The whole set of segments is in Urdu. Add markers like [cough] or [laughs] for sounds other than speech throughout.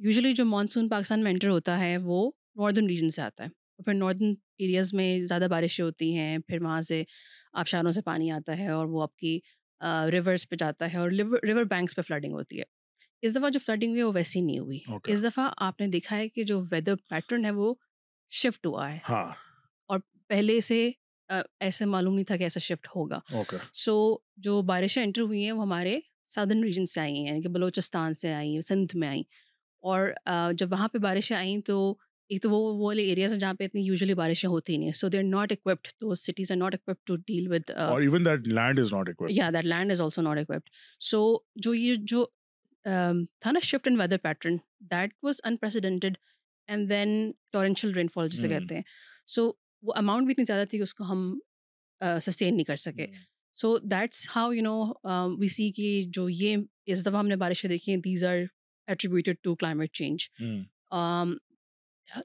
یوزلی جو مانسون پاکستان میں انٹر ہوتا ہے وہ ناردرن ریجن سے آتا ہے۔ اور پھر ناردرن ایریاز میں زیادہ بارشیں ہوتی ہیں پھر وہاں سے آبشاروں سے پانی آتا ہے اور وہ آپ کی ریورس پہ جاتا ہے اور ریور بینکس پہ فلڈنگ ہوتی ہے۔ اس دفعہ جو فلڈنگ ہوئی ہے وہ ویسی نہیں ہوئی۔ اس دفعہ آپ نے دیکھا ہے کہ جو ویدر پیٹرن ہے وہ شفٹ ہوا ہے۔ ہاں۔ اور پہلے سے ایسے معلوم نہیں تھا کہ ایسا شفٹ ہوگا۔ سو جو بارشیں انٹر ہوئی ہیں وہ ہمارے سادرن ریجن سے آئی ہیں یعنی کہ بلوچستان سے آئیں سندھ میں آئیں۔ اور جب وہاں پہ بارشیں آئیں تو ایک تو وہ وہ والے ایریاز ہیں جہاں پہ اتنی یوزلی بارشیں ہوتی نہیں so they are not occupied the cities are not occupied to deal with یا that land is also not occupied so جو یہ جو تھا نا shift in weather pattern that was unprecedented and then torrential rainfall جسے کہتے ہیں۔ سو وہ اماؤنٹ بھی اتنی زیادہ تھی کہ اس کو ہم سسٹین نہیں کر سکے۔ So that's how you know we see کہ جو یہ اس دفعہ ہم نے بارشیں دیکھی ہیں these are attributed to climate change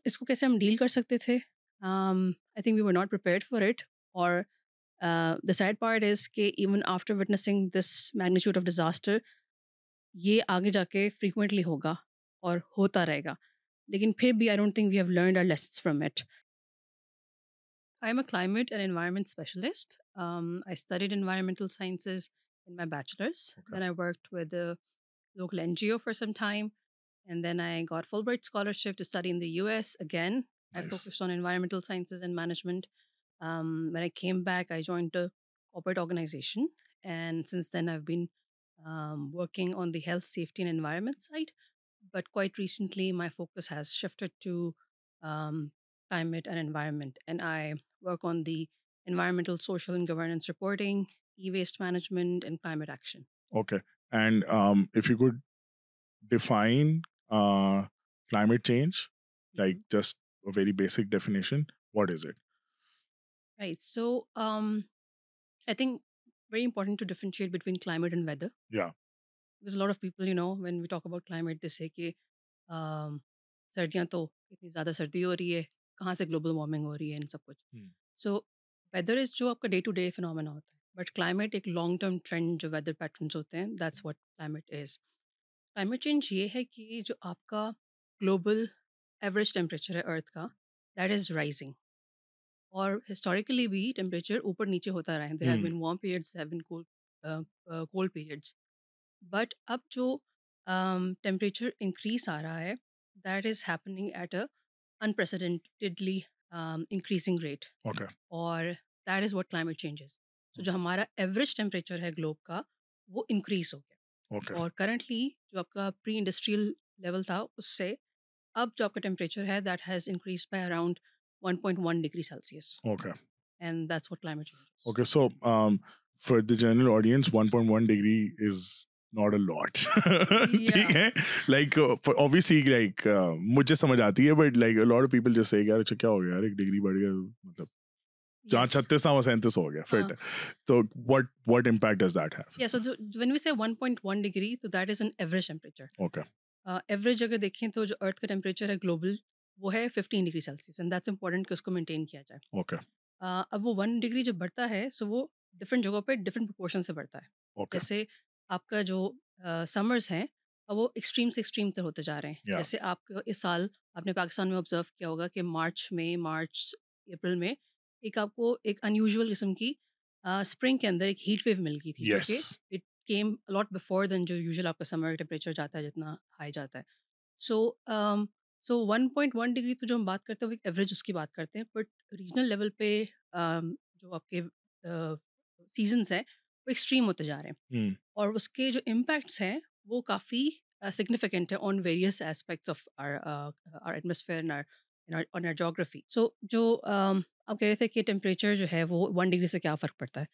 اس کو کیسے ہم ڈیل کر سکتے تھے؟ I think we were not prepared for it اور دا سیڈ پارٹ از کہ even after witnessing this magnitude of disaster یہ آگے جا کے فریکوینٹلی ہوگا اور ہوتا رہے گا. لیکن پھر بھی I don't think we have learned our lessons from it I am a climate and environment specialist I studied environmental sciences in my bachelors then I work with local NGO for some time. And then I got Fulbright scholarship to study in the US again. I focused on environmental sciences and management. Um, when I came back, I joined a corporate organization. And since then, I've been um, working on the health, safety, and environment side. But quite recently, my focus has shifted to um, climate and environment. And I work on the environmental, social, and governance reporting, e-waste management, and climate action. Okay. And if you could define climate change like just very basic definition what is it right so I think very important to differentiate between climate and weather because lot of people you know when we talk about climate جیسے کہ سردیاں تو اتنی زیادہ سردی ہو رہی ہے کہاں سے گلوبل وارمنگ ہو رہی ہے ان سب کچھ سو ویدر از جو آپ کا ڈے ٹو ڈے فنامنا ہوتا ہے بٹ کلائمیٹ ایک لانگ ٹرم ٹرینڈ جو ویدر پیٹرنس ہوتے ہیں that's what climate is climate change یہ ہے کہ جو آپ کا گلوبل ایوریج ٹیمپریچر ہے ارتھ کا دیٹ از رائزنگ اور ہسٹوریکلی بھی ٹیمپریچر اوپر نیچے ہوتا رہے they have been warm periods have been cold periods but اب جو ٹیمپریچر انکریز آ رہا ہے that is happening at a unprecedentedly increasing rate اور that is what climate changes تو جو ہمارا ایوریج ٹیمپریچر ہے گلوب کا وہ انکریز ہو گیا۔ اور کرنٹلی جو آپ کا پری انڈسٹریل لیول تھا اس سے اب جو آپ کا ٹیمپریچر ہے that has increased by around one point one degree Celsius and that's what climate okay so for the general audience one point one degree is not a lot ٹھیک ہے لائک اوبیسلی لائک مجھے سمجھ آتی ہے بٹ لائک لاٹ پیپل جس سے یار اچھا کیا ہو گیا یار ایک ڈگری بڑھ گیا مطلب جہاں چھتیس وہ سینتیس ہو گیا فٹ۔ تو what what impact does that have so when we say one point one degree تو that is an average temperature okay average اگر دیکھیں تو جو ارتھ کا ٹیمپریچر ہے گلوبل وہ ہے fifteen degree Celsius and that's important کہ اس کو مینٹین کیا جائے۔ اوکے اب وہ ون ڈگری جب بڑھتا ہے سو وہ ڈفرینٹ جگہوں پہ ڈفرینٹ پرپورشن سے بڑھتا ہے۔ جیسے آپ کا جو سمرس ہیں وہ ایکسٹریم سے ایکسٹریم تر ہوتے جا رہے ہیں۔ جیسے آپ اس سال آپ نے پاکستان میں آبزرو کیا ہوگا کہ مارچ میں مارچ اپریل میں ایک آپ کو ایک ان یوژول قسم کی اسپرنگ کے اندر ایک ہیٹ ویو مل گئی تھی it came a lot before then جو یوزول آپ کا سمر ٹیمپریچر جاتا ہے جتنا ہائی جاتا ہے۔ So so one point one degree تو جو ہم بات کرتے ہیں وہ ایک ایوریج اس کی بات کرتے ہیں بٹ ریجنل لیول پہ جو آپ کے سیزنس ہیں وہ ایکسٹریم ہوتے جا رہے ہیں۔ اور اس کے جو امپیکٹس ہیں وہ کافی سگنیفیکنٹ ہے on various aspects of our atmosphere on our geography so جو آپ کہہ رہے تھے کہ ٹیمپریچر جو ہے وہ ون ڈگری سے کیا فرق پڑتا ہے۔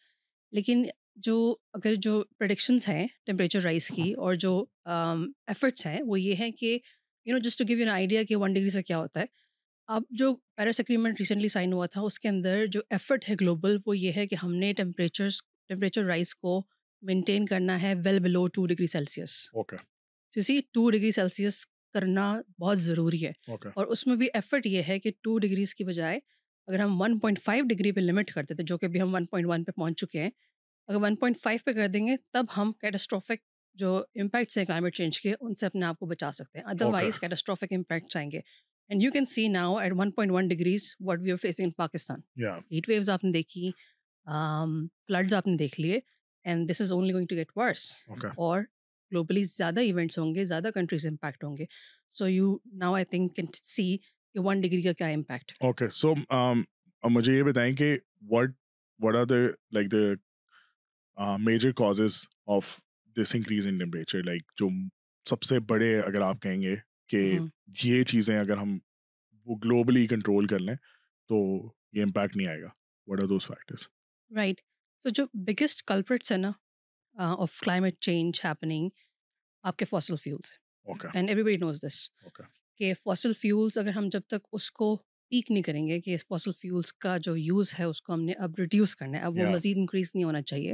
لیکن جو اگر جو پرڈکشنس ہیں ٹیمپریچر رائز کی اور جو ایفرٹس ہیں وہ یہ ہیں کہ you know just to give you an idea کہ ون ڈگری سے کیا ہوتا ہے۔ اب جو پیرس اگریمنٹ ریسنٹلی سائن ہوا تھا اس کے اندر جو ایفرٹ ہے گلوبل وہ یہ ہے کہ ہم نے ٹیمپریچر ٹیمپریچر رائز کو مینٹین کرنا ہے well below two degree Celsius okay two degree Celsius کرنا بہت ضروری ہے۔ اور اس میں بھی ایفرٹ یہ ہے کہ ٹو ڈگریز کی بجائے اگر ہم ون پوائنٹ فائیو ڈگری پہ لمٹ کرتے تھے جو کہ ابھی ہم ون پوائنٹ ون پہ پہنچ چکے ہیں اگر ون پوائنٹ فائیو پہ کر دیں گے تب ہم کیٹاسٹرافک جو امپیکٹس ہیں کلائمیٹ چینج کے ان سے اپنے آپ کو بچا سکتے ہیں۔ ادر وائز کیٹاسٹرافک امپیکٹس آئیں گے۔ And you can see now at one point one degrees what we are facing in Pakistan heat waves آپ نے دیکھی فلڈز آپ نے دیکھ لیے۔ And this is only going to get worse اور گلوبلی زیادہ ایونٹس ہوں گے زیادہ کنٹریز امپیکٹ ہوں گے۔ So you now I think can see کہ ون ڈگری کا کیا امپیکٹ اوکے سو مجھے یہ بتائیں کہ what what are the like the major causes of this increase in temperature like جو سب سے بڑے اگر آپ کہیں گے کہ یہ چیزیں اگر ہم وہ گلوبلی کنٹرول کر لیں تو یہ امپیکٹ نہیں آئے گا۔ What are those factors right so جو بگیسٹ کلپریٹس ہیں نا آف کلائمیٹ چینج ہیپننگ آپ کے fossil fuels and everybody knows this کہ فاسل فیولس اگر ہم جب تک اس کو پیک نہیں کریں گے کہ اس فاسل فیولس کا جو یوز ہے اس کو ہم نے اب ریڈیوس کرنا ہے۔ اب وہ مزید انکریز نہیں ہونا چاہیے۔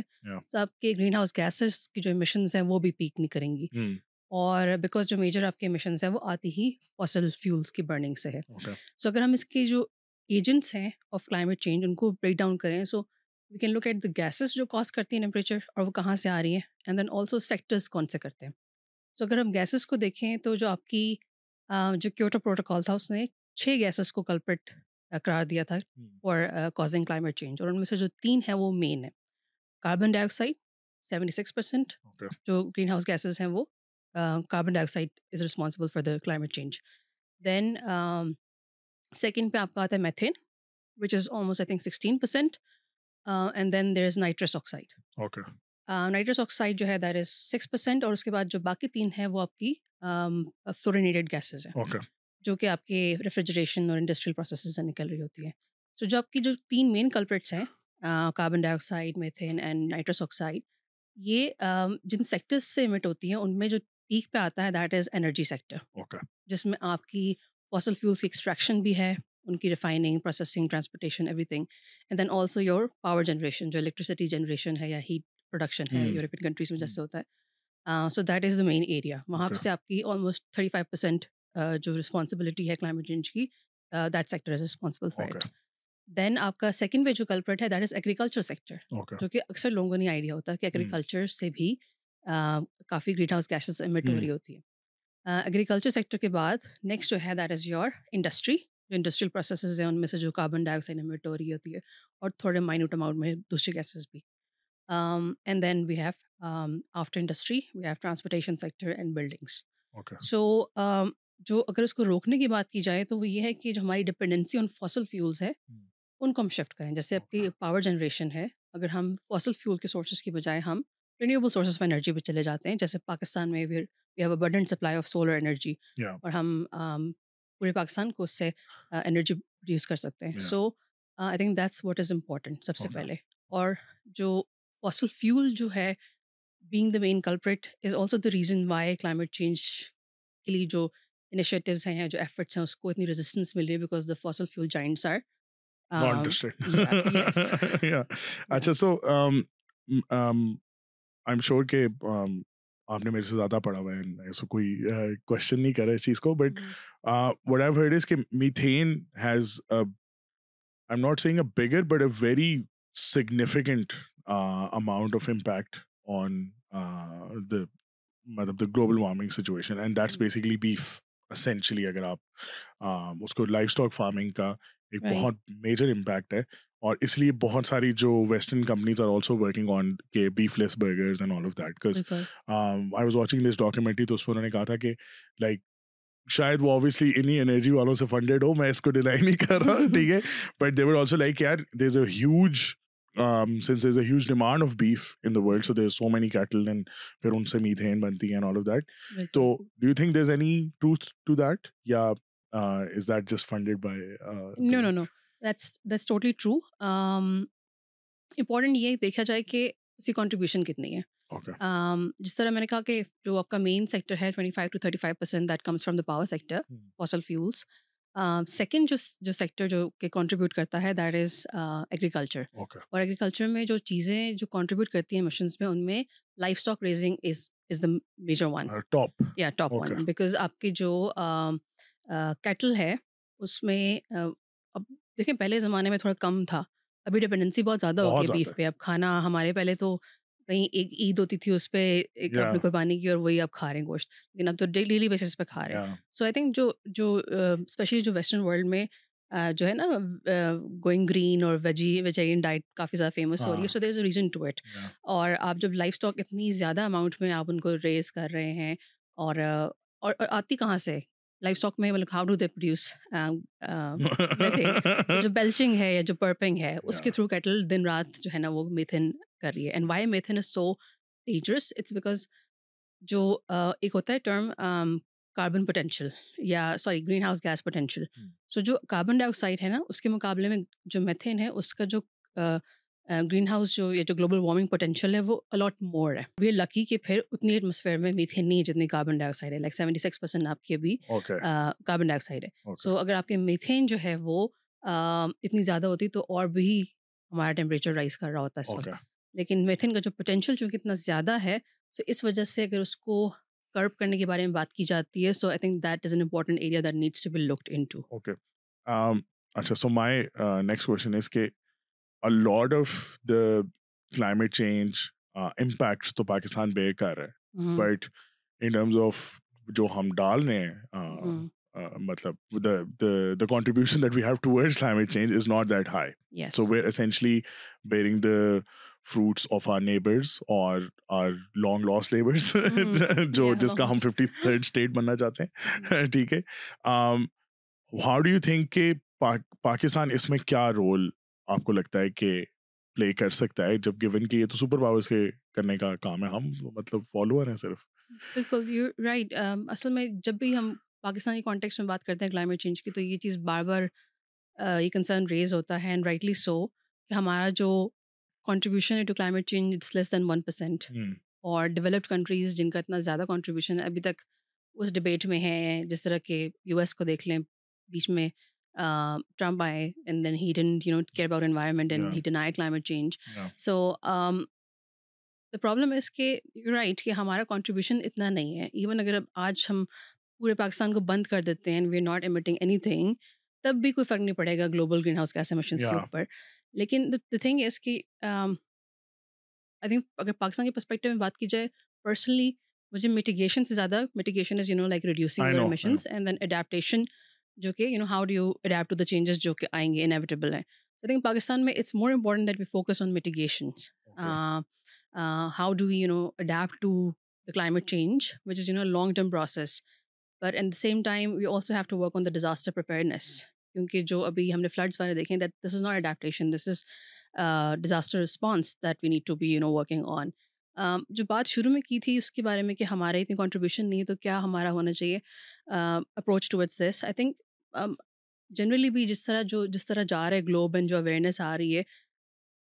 تو آپ کے گرین ہاؤس گیسز کی جو امیشنز ہیں وہ بھی پیک نہیں کریں گی۔ اور بیکاز جو میجر آپ کے امیشنز ہیں وہ آتی ہی فاسل فیولس کی برننگ سے ہے۔ سو اگر ہم اس کے جو ایجنٹس ہیں آف کلائمیٹ چینج ان کو بریک ڈاؤن کریں so we can look at the gases جو کاز کرتی ہیں ٹیمپریچر اور وہ کہاں سے آ رہی ہیں۔ اینڈ دین آلسو سیکٹرز کون سے کرتے ہیں۔ سو اگر ہم گیسز کو دیکھیں تو جو آپ کی جو کیوٹو پروٹوکال تھا اس نے چھ گیسز کو کلپریٹ قرار دیا تھا فار کازنگ کلائمیٹ چینج اور ان میں سے جو تین ہیں وہ مین ہے carbon dioxide seventy six percent جو گرین ہاؤس گیسز ہیں وہ carbon dioxide is responsible for the climate change then second پہ آپ کا آتا ہے methane which is almost I think sixteen percent and then there is nitrous oxide nitrous oxide جو ہے دیر از سکس پرسینٹ اور اس کے بعد جو باقی تین ہیں وہ آپ کی فلورینیٹڈ گیسز ہیں۔ جو کہ آپ کے ریفریجریشن اور انڈسٹریل پروسیسز سے نکل رہی ہوتی ہیں۔ سو جو آپ کی جو تین مین کلپریٹس ہیں carbon dioxide methane and nitrous oxide یہ جن سیکٹرس سے امٹ ہوتی ہیں ان میں جو پیک پہ آتا ہے دیٹ از انرجی سیکٹر جس میں آپ کی فاسل فیولس کی ایکسٹریکشن بھی ہے ان کی refining processing transportation everything and then also your power generation جو الیکٹریسٹی جنریشن ہے یا ہیٹ پروڈکشن ہے یورپین کنٹریز میں جیسے ہوتا ہے۔ So that is the main area وہاں سے آپ کی آلموسٹ تھرٹی فائیو پرسینٹ جو رسپانسبلٹی ہے کلائمیٹ چینج کی that sector is responsible for it then آپ کا سیکنڈ وے جو کلپریٹ ہے دیٹ از ایگریکلچر سیکٹر جو کہ اکثر لوگوں کو نہیں آئیڈیا ہوتا کہ ایگریکلچر سے بھی کافی گرین ہاؤس گیسز امٹ ہو رہی ہوتی ہے ایگریکلچر سیکٹر کے بعد نیکسٹ جو ہے دیٹ از یور انڈسٹری جو انڈسٹریل پروسیسز ہیں ان میں سے جو کاربن ڈائی آکسائڈ امٹ ہو رہی ہوتی ہے اور تھوڑے مائنوٹ اماؤنٹ میں دوسری گیسز بھی۔ And then we have after industry we have transportation sector and buildings so جو اگر اس کو روکنے کی بات کی جائے تو وہ یہ ہے کہ جو ہماری ڈپینڈنسی آن فاسل فیولس ہے ان کو ہم شفٹ کریں جیسے آپ کی پاور جنریشن ہے اگر ہم فاسل فیول کے سورسز کی بجائے ہم رینیوبل سورسز آف انرجی پہ چلے جاتے ہیں جیسے پاکستان میں we have abundant supply of solar energy اور ہم پورے پاکستان کو اس سے انرجی پروڈیوس کر سکتے ہیں so I think that's what is important سب سے پہلے اور جو فاسل فیول جو ہے being the main culprit is also the reason why climate change کے لیے جو انیشیٹیوز ہیں جو ایفرٹس ہیں اس کو اتنی ریزسٹنس مل رہی ہے because the fossil fuel giants are اچھا سو آئی ایم شیور کہ آپ نے میرے سے زیادہ پڑھا ہوا ہے ایسا کوئی کوشچن نہیں کرا اس چیز کو but what I heard is کہ methane has I am not seeing a bigger but a very significant amount of impact on مطلب the global warming situation and that's basically beef essentially اگر آپ اس کو لائف اسٹاک فارمنگ کا ایک بہت میجر امپیکٹ ہے اور اس لیے بہت ساری جو western companies are also working on کے beefless burgers and all of that because I was watching this documentary تو اس میں انہوں نے کہا تھا کہ لائک شاید وہ اوبیسلی انہیں انرجی والوں سے فنڈیڈ ہو میں اس کو ڈینائی نہیں کر رہا ٹھیک ہے but they were also like یار دیر از اے ہیوج پھر ان سے میتھین بنتی ہیں یہ دیکھا جائے کہ اس کی کتنی ہے جس طرح میں نے کہا کہ جو آپ کا مین سیکٹر ہے twenty five to thirty five percent that comes from the power sector fossil fuels second جو جو سیکٹر جو کہ کانٹریبیوٹ کرتا ہے دیٹ از ایگریکلچر اور ایگریکلچر میں جو چیزیں جو کانٹریبیوٹ کرتی ہیں مشنس میں ان میں livestock raising is is the major one top یا ٹاپ ون بیکاز آپ کی جو کیٹل ہے اس میں اب دیکھیں پہلے زمانے میں تھوڑا کم تھا ابھی ڈپینڈنسی بہت زیادہ ہوتی ہے بیف پہ۔ اب کھانا ہمارے پہلے تو کہیں ایک عید ہوتی تھی اس پہ ایک اپنی قربانی کی اور وہی آپ کھا رہے ہیں گوشت لیکن اب تو ڈیلی بیسس پہ کھا رہے ہیں۔ سو آئی تھنک جو جو اسپیشلی جو ویسٹرن ورلڈ میں جو ہے نا گوئنگ گرین اور ویجی ویجیرین ڈائٹ کافی زیادہ فیمس ہو رہی ہے so there is a reason to it اور آپ جب لائف اسٹاک اتنی زیادہ اماؤنٹ میں آپ ان کو ریز کر رہے ہیں اور اور آتی کہاں سے؟ لائف اسٹاک میں ہاؤ ڈو دے پروڈیوس جو بیلچنگ ہے یا جو پرپنگ ہے اس کے تھرو کیٹل دن رات جو ہے نا وہ میتھن کر رہی ہے and why methane is so dangerous it's because جو ایک ہوتا ہے ٹرم کاربن پوٹینشیل یا sorry greenhouse gas potential so جو کاربن ڈائی آکسائڈ ہے نا اس کے مقابلے میں جو میتھین ہے اس کا جو گرین ہاؤس جو یا جو گلوبل وارمنگ پوٹینشیل ہے وہ الاٹ مور ہے۔ وی لکی کہ پھر اتنی ایٹماسفیئر میں میتھین نہیں ہے جتنی کاربن ڈائی آکسائڈ ہے۔ لائک سیونٹی سکس پرسینٹ آپ کی ابھی کاربن ڈائی آکسائڈ ہے۔ سو اگر آپ کے میتھین جو ہے وہ اتنی زیادہ ہوتی تو اور بھی ہمارا ٹیمپریچر رائز کر رہا ہوتا ہے اس وقت۔ لیکن میتھین کا جو پوٹینشیل چونکہ اتنا زیادہ ہے تو اس وجہ سے اگر اس کو کرب کرنے کے بارے میں بات کی جاتی ہے so I think that is an important area that needs to be looked into okay okay اچھا so my next question is کہ a lot of the climate change impacts تو پاکستان بے کر ہے۔ بٹ ان ٹرمز آف جو ہم ڈال رہے ہیں مطلب the contribution that we have toward climate change is not that high so we're essentially bearing the fruits of our neighbours اور آر لانگ لاس لیبرس جو جس کا ہم ففٹی تھرڈ اسٹیٹ بننا چاہتے ہیں۔ [laughs] ٹھیک ہے۔ ہاؤ ڈو یو تھنک کہ پاکستان اس میں کیا رول آپ کو لگتا ہے کہ پلے کر سکتا ہے جب گیون کہ یہ تو سپر پاورس کے کرنے کا کام ہے ہم مطلب فالوور ہیں صرف۔ بالکل یو رائٹ اصل میں جب بھی ہم پاکستانی کانٹیکس میں بات کرتے ہیں کلائمیٹ چینج کی تو یہ چیز بار بار یہ کنسرن ریز ہوتا ہے اینڈ رائٹلی سو کہ ہمارا جو contribution to climate change it's less than one percent اور ڈیولپڈ کنٹریز جن کا اتنا زیادہ کانٹریبیوشن ہے ابھی تک اس ڈبیٹ میں ہے جس طرح کہ یو ایس کو دیکھ لیں بیچ میں ٹرمپ آئے and then he done you know care about environment and he deny climate change so the problem is کہ رائٹ کہ ہمارا کانٹریبیوشن اتنا نہیں ہے ایون اگر اب آج ہم پورے پاکستان کو بند کر دیتے ہیں we are not emitting anything تب بھی کوئی فرق نہیں پڑے گا global greenhouse gas emissions کے اوپر لیکن دا تھنگ از کہ آئی تھنک اگر پاکستان کے پرسپیکٹیو میں بات کی جائے پرسنلی مجھے میٹیگیشن سے زیادہ mitigation is you know like reducing emissions and then adaptation جو کہ you know how do you adapt to the changes جو کہ آئیں گے انیویٹیبل ہیں. آئی تھنک پاکستان میں it's more important that we focus on mitigation how do you know adapt to the climate change which is you know long term process but at the same time we also have to work on the disaster preparedness کیونکہ جو ابھی ہم نے فلڈس والے دیکھیں that this is not adaptation this is disaster response that we need to be you know working on جو بات شروع میں کی تھی اس کے بارے میں کہ ہمارے اتنی کانٹریبیوشن نہیں ہے تو کیا ہمارا ہونا چاہیے approach towards this I think generally بھی جس طرح جو جس طرح جا رہے گلوب اینڈ جو اویئرنیس آ رہی ہے،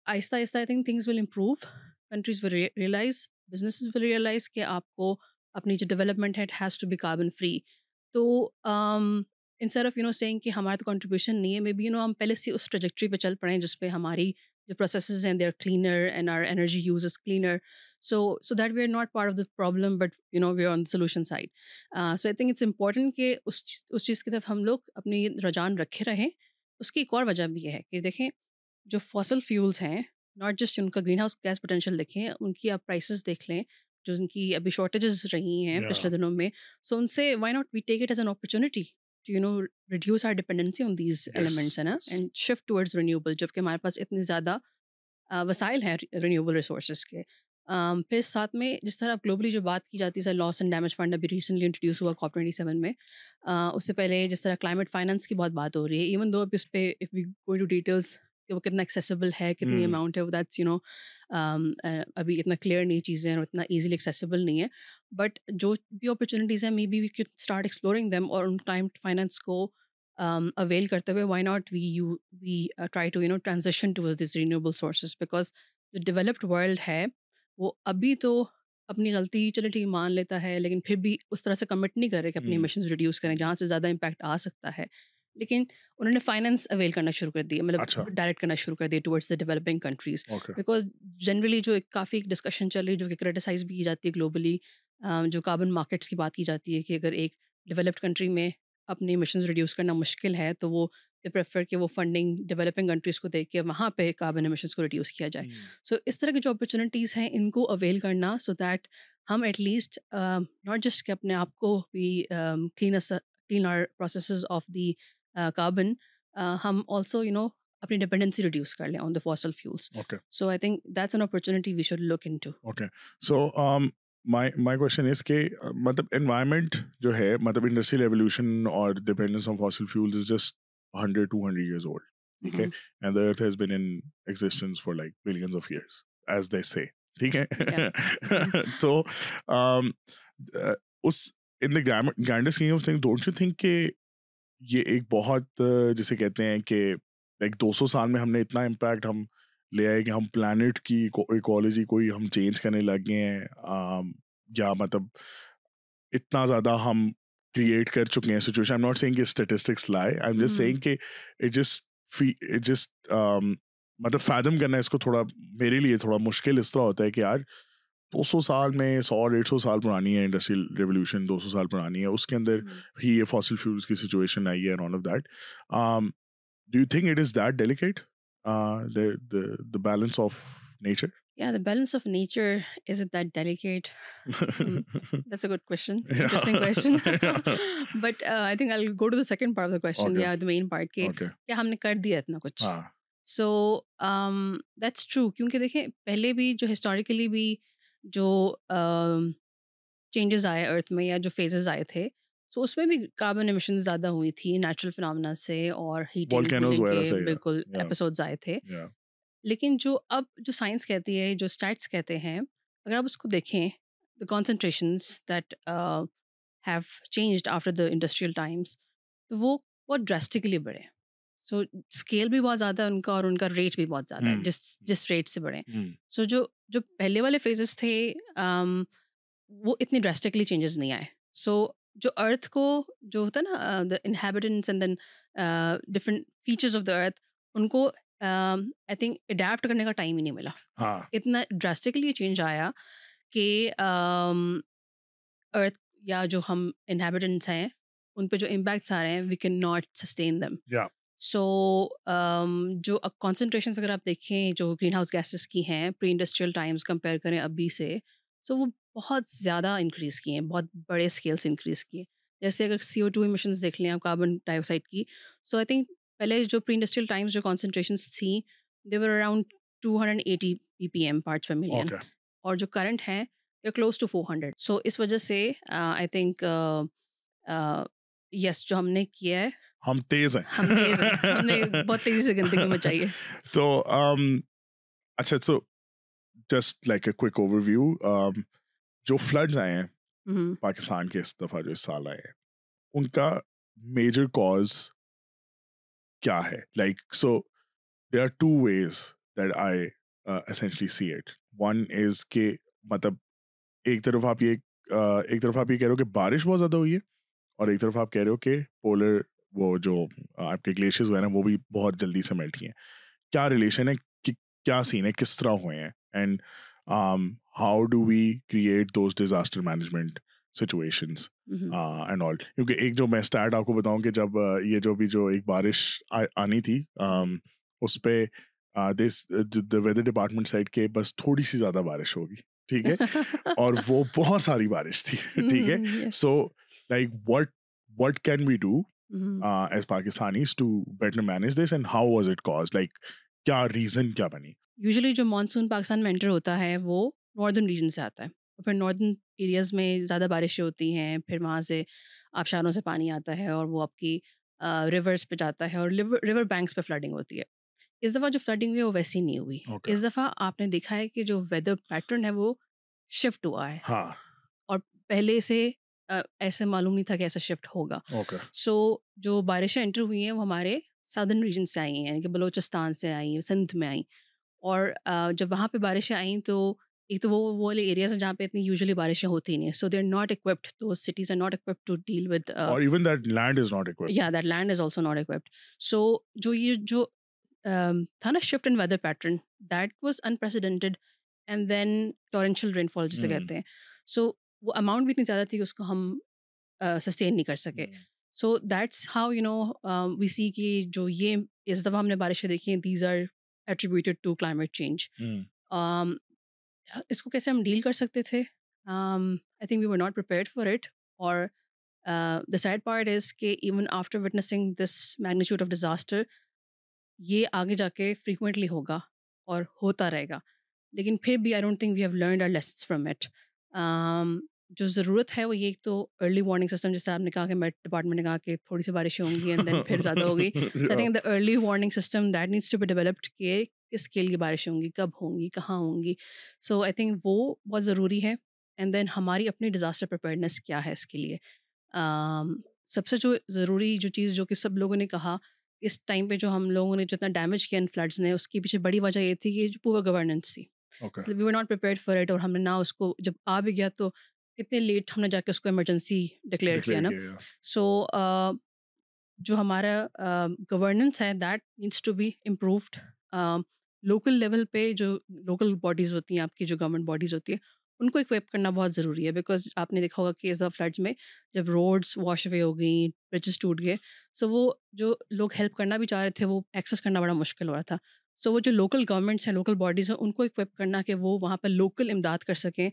آہستہ آہستہ I think things will improve countries will realize businesses will realize کہ آپ کو اپنی جو ڈیولپمنٹ ہے it has to be carbon free تو ان آف یو نو سینگ کہ ہمارا تو کنٹریبیوشن نہیں ہے مے بی یو نو ہم پہلے سے اس ٹریجیکٹری پہ چل پڑیں جس پہ ہماری جو پروسیسز ہیں they are cleaner and our energy use is cleaner so so that we are not part of the problem but you know we are on solution side so I think it's important کہ اس اس چیز کی طرف ہم لوگ اپنی رجحان رکھے رہیں اس کی ایک اور وجہ بھی یہ ہے کہ دیکھیں جو فاسل فیولس ہیں ناٹ جسٹ ان کا گرین ہاؤس گیس پوٹینشیل دیکھیں ان کی آپ پرائسز دیکھ لیں جو ان کی ابھی شارٹیجز رہی ہیں پچھلے دنوں میں سو ان سے why not we take it as an opportunity to you know reduce our dependency on these elements ہے نا اینڈ شفٹ ٹورڈز رینیوبل جبکہ ہمارے پاس اتنی زیادہ وسائل ہیں رینیوبل ریسورسز کے پھر ساتھ میں جس طرح گلوبلی جو بات کی جاتی ہے sir loss and damage fund ابھی ریسنٹلی انٹروڈیوس ہوا کاپ ٹوئنٹی سیون میں اس سے پہلے جس طرح کلائمیٹ فائنانس کی بہت بات ہو رہی ہے ایون دو اب اس پہ if we going to details کہ وہ کتنا ایکسیسیبل ہے کتنی اماؤنٹ ہے وہ دیٹس یو نو ابھی اتنا کلیئر نہیں چیزیں اور اتنا ایزیلی ایکسیسیبل نہیں ہے۔ بٹ جو بھی اپرچونیٹیز ہیں may be we could start exploring them اور ان کلائمیٹ فائنانس کو اویل کرتے ہوئے why not we you we try to you know transaction to this renewable sources because جو ڈیولپڈ ورلڈ ہے وہ ابھی تو اپنی غلطی چلے ٹھیک مان لیتا ہے لیکن پھر بھی اس طرح سے کمٹ نہیں کر رہے کہ اپنی ایمیشنز ریڈیوس کریں جہاں سے زیادہ امپیکٹ آ سکتا ہے۔ لیکن انہوں نے فائنینس اویل کرنا شروع کر دیا مطلب ڈائریکٹ کرنا شروع کر دیا towards the developing countries because generally جو ایک کافی ڈسکشن چل رہی ہے جو کہ کریٹیسائز بھی کی جاتی ہے گلوبلی جو کاربن مارکیٹس کی بات کی جاتی ہے کہ اگر ایک ڈیولپڈ کنٹری میں اپنے ایمیشنز ریڈیوس کرنا مشکل ہے تو وہ پریفر کہ وہ فنڈنگ ڈیولپنگ کنٹریز کو دیکھ کے وہاں پہ کاربن ایمیشنس کو ریڈیوس کیا جائے۔ سو اس طرح کی جو اپرچونیٹیز ہیں ان کو اویل کرنا سو دیٹ ہم ایٹ لیسٹ ناٹ جسٹ کہ اپنے آپ کو بھی clean clean are processes of the carbon ہم آلسو یو نو اپنی ڈپینڈنسی ریڈیوس کر لیں on the fossil fuels so I think that's an opportunity we should look into okay so my my question is کہ مطلب انوائرمنٹ جو ہے مطلب انڈسٹریل ایولیوشن اور dependence on fossil fuels is just hundred to hundred years old ٹھیک ہے؟ And the earth has been in existence for like billions of years as they say ٹھیک ہے؟ [laughs] تو اس in the grander scheme of thing don't you think کہ یہ ایک بہت جسے کہتے ہیں کہ لائک دو سو سال میں ہم نے اتنا امپیکٹ ہم لے آئے کہ ہم پلانٹ کی ایکالوجی کوئی ہم چینج کرنے لگ گئے ہیں یا مطلب اتنا زیادہ ہم کریٹ کر چکے ہیں سچویشن آئی ناٹ سینگ کہ اسٹیٹسٹکس لائے آئی ایم جسٹ سینگ کہ اٹ جسٹ جسٹ مطلب فیدم کرنا اس کو تھوڑا میرے لیے تھوڑا مشکل اس طرح ہوتا ہے کہ یار دو سو سال میں سو ڈیڑھ سو سال پرانی ہے انڈسٹریل ریولیوشن دو سو سال پرانی ہے۔ اس کے اندر ہی یہ فاسل فیولس کی سچویشن آئی ہے on off that do you think it is that delicate balance of nature ہم نے کر دیا اتنا کچھ سو دیٹس ٹرو کیونکہ دیکھیں پہلے بھی جو ہسٹوریکلی بھی جو چینجز آئے ارتھ میں یا جو فیزز آئے تھے سو اس میں بھی کاربن ایمیشن زیادہ ہوئی تھی نیچرل فنامنا سے اور ہیٹنگ بالکل ایپیسوڈز آئے تھے۔ لیکن جو اب جو سائنس کہتی ہے جو اسٹیٹس کہتے ہیں اگر آپ اس کو دیکھیں the concentrations that have changed after the industrial times تو وہ بہت ڈراسٹکلی بڑھے۔ سو اسکیل بھی بہت زیادہ ہے ان کا اور ان کا ریٹ بھی بہت زیادہ ہے جس جس ریٹ سے بڑھے۔ سو جو جو پہلے والے فیزز تھے وہ اتنی ڈراسٹکلی چینجز نہیں آئے۔ سو جو ارتھ کو جو ہوتا ہے نا the inhabitants and then different features of the earth ان کو آئی تھنک اڈیپٹ کرنے کا ٹائم ہی نہیں ملا۔ ہاں۔ اتنا ڈراسٹکلی چینج آیا کہ ارتھ یا جو ہم انہیبیٹنٹس ہیں ان پہ جو امپیکٹس آ رہے ہیں we can not sustain them so جو کانسنٹریشنس اگر آپ دیکھیں جو گرین ہاؤس گیسز کی ہیں پری انڈسٹریل ٹائمس کمپیئر کریں ابھی سے سو وہ بہت زیادہ انکریز کیے ہیں بہت بڑے اسکیل سے انکریز کیے جیسے اگر سی او ٹو ایمیشنس دیکھ لیں آپ کاربن ڈائی آکسائڈ کی سو آئی تھنک پہلے جو پری انڈسٹریل ٹائمس جو کانسنٹریشنس تھیں they were around two hundred eighty P P M parts per million اور جو کرنٹ ہیں they close to four hundred so اس وجہ سے آئی تھنک یس جو ہم نے کیا ہے ہم تیز ہیں۔ [laughs] بہت تیزی سے گندگی مچائی ہے۔ تو اچھا so just like a quick overview جو فلڈز آئے ہیں پاکستان کے اس دفعہ جو اس سال آئے ہیں ان کا میجر کاز کیا ہے؟ Like so they are two ways that I essentially see it one is کہ مطلب ایک طرف آپ یہ ایک طرف آپ یہ کہہ رہے ہو کہ بارش بہت زیادہ ہوئی ہے اور ایک طرف آپ کہہ رہے ہو کہ پولر وہ جو آپ کے گلیشیئرز ہوئے ہیں وہ بھی بہت جلدی سے میلٹ کیے ہیں۔ کیا ریلیشن ہے؟ کیا سین ہے؟ کس طرح ہوئے ہیں؟ And how do we create those disaster management situations and all کیونکہ ایک جو میں اسٹارٹ آپ کو بتاؤں کہ جب یہ جو بھی جو ایک بارش آنی تھی اس پہ ویدر ڈپارٹمنٹ سائڈ کے بس تھوڑی سی زیادہ بارش ہوگی ٹھیک ہے؟ [laughs] اور وہ بہت ساری بارش تھی ٹھیک ہے؟ So like what what can we do as Pakistanis to better manage this and how was it cause like کیا ریزن کیا بنی یوزلی جو مانسون پاکستان میں انٹر ہوتا ہے وہ ناردرن ریجن سے آتا ہے اور پھر ناردرن ایریاز میں زیادہ بارشیں ہوتی ہیں پھر وہاں سے آبشاروں سے پانی آتا ہے اور وہ آپ کی ریورس پہ جاتا ہے اور ریور بینکس پہ فلڈنگ ہوتی ہے اس دفعہ جو فلڈنگ ہوئی وہ ویسی نہیں ہوئی اس دفعہ آپ نے دیکھا ہے کہ جو ویدر پیٹرن ہے وہ شفٹ ہوا ہے۔ اور پہلے سے ایسے معلوم نہیں تھا کہ ایسا شفٹ ہوگا۔ سو جو بارشیں انٹر ہوئی ہیں وہ ہمارے سادرن ریجن سے آئی ہیں یعنی کہ بلوچستان سے آئیں ہیں سندھ میں آئیں۔ اور جب وہاں پہ بارشیں آئیں تو ایک تو وہ والے ایریاز ہیں جہاں پہ اتنی یوزلی بارشیں ہوتی نہیں so they are not equipped those cities are not equipped to deal with اور even that land is not equipped یا that land is also not equipped so جو یہ جو تھا نا shift in weather pattern that was unprecedented and then torrential rainfall جسے کہتے ہیں۔ سو وہ اماؤنٹ بھی اتنی زیادہ تھی کہ اس کو ہم سسٹین نہیں کر سکے۔ So that's how you know we see کہ جو یہ اس دفعہ ہم نے بارشیں دیکھی ہیں these are attributed to climate change اس کو کیسے ہم ڈیل کر سکتے تھے؟ I think we were not prepared for it اور دا سیڈ پارٹ از کہ even after witnessing this magnitude of disaster یہ آگے جا کے فریکوینٹلی ہوگا اور ہوتا رہے گا۔ لیکن پھر بھی I don't think we have learned our lessons from it جو ضرورت ہے وہ یہ تو ارلی وارننگ سسٹم جیسے آپ نے کہا کہ میٹ ڈپارٹمنٹ نے کہا کہ تھوڑی سی بارشیں ہوں گی اینڈ دین پھر زیادہ ہوگی I think the early warning system that needs to be developed کہ کس اسکیل کی بارشیں ہوں گی کب ہوں گی کہاں ہوں گی۔ سو آئی تھنک وہ بہت ضروری ہے اینڈ دین ہماری اپنی ڈیزاسٹر پریپیئرنیس کیا ہے اس کے لیے۔ سب سے جو ضروری جو چیز جو کہ سب لوگوں نے کہا اس ٹائم پہ جو ہم لوگوں نے جتنا ڈیمیج کیا ان فلڈس نے اس کے پیچھے بڑی وجہ یہ تھی کہ جو پور گورننس تھی۔ We were not prepared for it اور ہم نے نہ اس کو جب آ بھی گیا تو کتنے لیٹ ہم نے جا کے اس کو ایمرجنسی ڈکلیئر کیا نا۔ سو جو ہمارا گورننس ہے that needs to be improved local level پہ جو لوکل باڈیز ہوتی ہیں آپ کی جو گورنمنٹ باڈیز ہوتی ہیں ان کو اکویپ کرنا بہت ضروری ہے۔ بیکاز آپ نے دیکھا ہوگا کہ ایز آ فلڈس میں جب روڈس واش اوے ہو گئیں برجز ٹوٹ گئے سو وہ جو لوگ ہیلپ کرنا بھی چاہ رہے تھے وہ ایکسیس کرنا بڑا مشکل ہو رہا تھا۔ سو وہ جو لوکل گورنمنٹس ہیں لوکل باڈیز ہیں ان کو اکوپ کرنا کہ وہ وہاں پہ لوکل امداد کر سکیں۔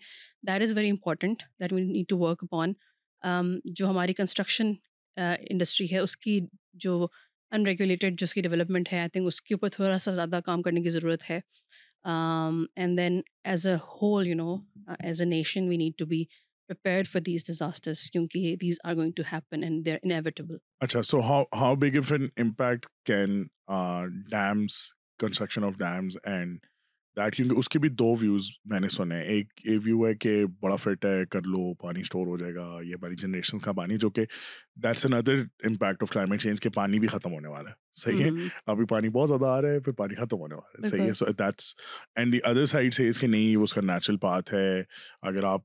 That is very important that we need to work upon جو ہماری کنسٹرکشن انڈسٹری uh, ہے اس کی جو ان ریگولیٹڈ جو اس کی ڈیولپمنٹ ہے آئی تھنک اس کے اوپر تھوڑا سا زیادہ کام کرنے کی ضرورت ہے۔ And then as a whole you know as a nation we need to be prepared for these disasters کیونکہ these are going to happen and they're inevitable. اچھا so how how big of an impact can uh, dams construction of dams and that کیونکہ اس کے بھی دو ویوز میں نے سنے ایک یہ ویو ہے کہ بڑا فٹ ہے کر لو پانی اسٹور ہو جائے گا یہ ہماری جنریشن کا پانی جو کہ that's another impact of climate change کہ پانی بھی ختم ہونے والا ہے۔ صحیح ہے؟ ابھی پانی بہت زیادہ آ رہا ہے پھر پانی ختم ہونے والا ہے۔ صحیح ہے؟ So that's and the other side سے اس کے نہیں اس کا نیچرل پاتھ ہے۔ اگر آپ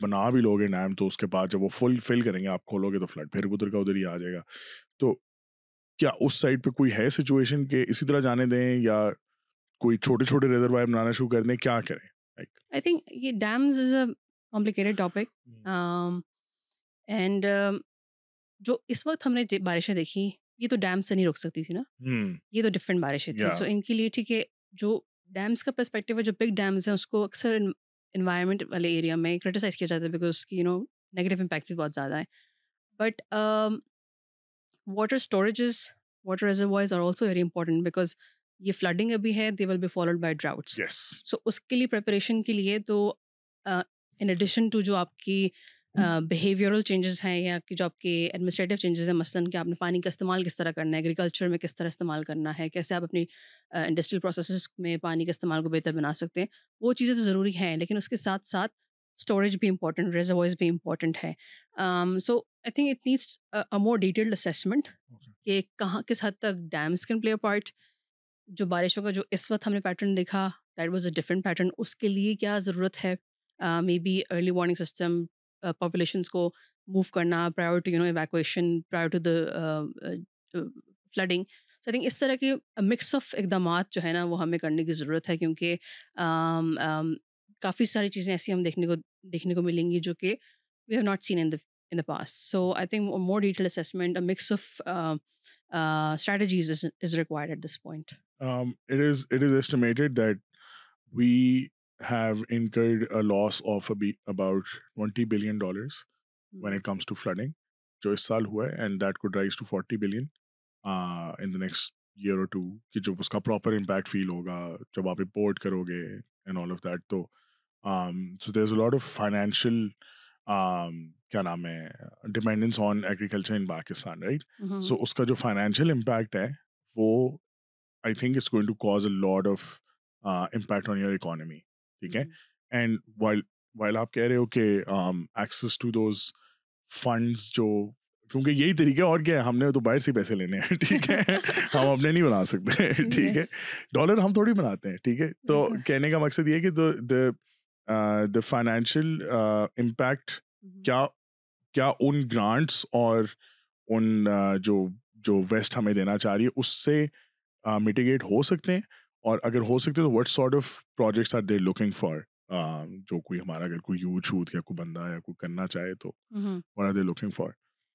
بنا بھی لوگے ڈیم تو اس کے بعد جب وہ فل فل کریں گے آپ کھولو گے تو فلڈ پھر ادھر کا ادھر ہی آ جائے گا۔ تو کیا اس سائڈ پہ کوئی ہے سچویشن کہ اسی طرح جانے دیں یا کوئی چھوٹے چھوٹے ریزروائر بنانا شروع کر دیں کیا کریں؟ آئی تھنک یہ dams is a complicated topic and جو اس وقت ہم نے بارشیں دیکھی یہ تو ڈیم سے نہیں رک سکتی تھی نا؟ یہ تو ڈفرینٹ بارشیں تھیں. سو ان کے لیے ٹھیک ہے جو ڈیمس کا پرسپیکٹیو ہے جو بگ ڈیمز ہیں اس کو اکثر انوائرمنٹ والے ایریا میں کرٹیسائز کیا جاتا ہے بیکاز اس کی یو نو نیگیٹو امپیکٹس بھی بہت زیادہ ہیں. But water storages water reservoirs are also very important because یہ فلڈنگ ابھی ہے they will be followed by droughts so اس کے لیے پریپریشن کے لیے تو ان ایڈیشن ٹو جو آپ کی بیہیویئرل چینجز ہیں یا کہ جو آپ کے ایڈمنسٹریٹو چینجز ہیں مثلاً کہ آپ نے پانی کا استعمال کس طرح کرنا ہے ایگریکلچر میں کس طرح استعمال کرنا ہے کیسے آپ اپنی انڈسٹریل پروسیسز میں پانی کے استعمال کو بہتر بنا سکتے ہیں وہ چیزیں تو ضروری ہیں لیکن اس کے ساتھ ساتھ اسٹوریج بھی امپورٹنٹ ریزروائز بھی امپورٹنٹ ہے۔ So I think it needs more detailed assessment کہ کہاں کس حد تک dams can play a part جو بارشوں کا جو اس وقت ہم نے پیٹرن دیکھا that was a different pattern اس کے لیے کیا ضرورت ہے؟ May be early warning system populations کو موو کرنا prior to you know evacuation prior to the flooding so I think اس طرح کے مکس آف اقدامات جو ہے نا وہ ہمیں کرنے کی ضرورت ہے کیونکہ کافی ساری چیزیں ایسی ہم دیکھنے کو دیکھنے کو ملیں گی جو کہ we have not seen in the in the past so I think more detail assessment mix of strategies is required at this point it is it is estimated that we have incurred a loss of about twenty billion dollars when it comes to flooding جو اس سال ہوا ہے and that could rise to forty billion in the next year اور ٹو کہ جو اس کا پراپر امپیکٹ فیل ہوگا جب آپ امپورٹ کرو گے اینڈ آل آف دیٹ تو so there is a lot of financial کیا نام ہے dependence on agriculture in Pakistan right so اس کا جو فائنینشیل امپیکٹ ہے وہ I think it's going to cause a lad of impact on your economy ٹھیک ہے اینڈ وائل وائل آپ کہہ رہے ہو کہ ایکسیس ٹو دوز فنڈس جو کیونکہ یہی طریقہ اور کیا ہے ہم نے تو باہر سے پیسے لینے ہیں ٹھیک ہے ہم اپنے نہیں بنا سکتے ٹھیک ہے ڈالر ہم تھوڑی بناتے ہیں ٹھیک ہے تو کہنے کا مقصد یہ کہ دا فائنینشیل امپیکٹ کیا کیا ان گرانٹس اور ان جو جو ویسٹ ہمیں دینا چاہ رہی ہے اس سے میٹیگیٹ ہو سکتے ہیں؟ اور اگر ہو سکتے تو what sort of projects are there looking for جو کوئی ہمارا اگر کوئی یوتھ شوت یا کوئی بندہ یا کوئی کرنا چاہے تو what are they looking for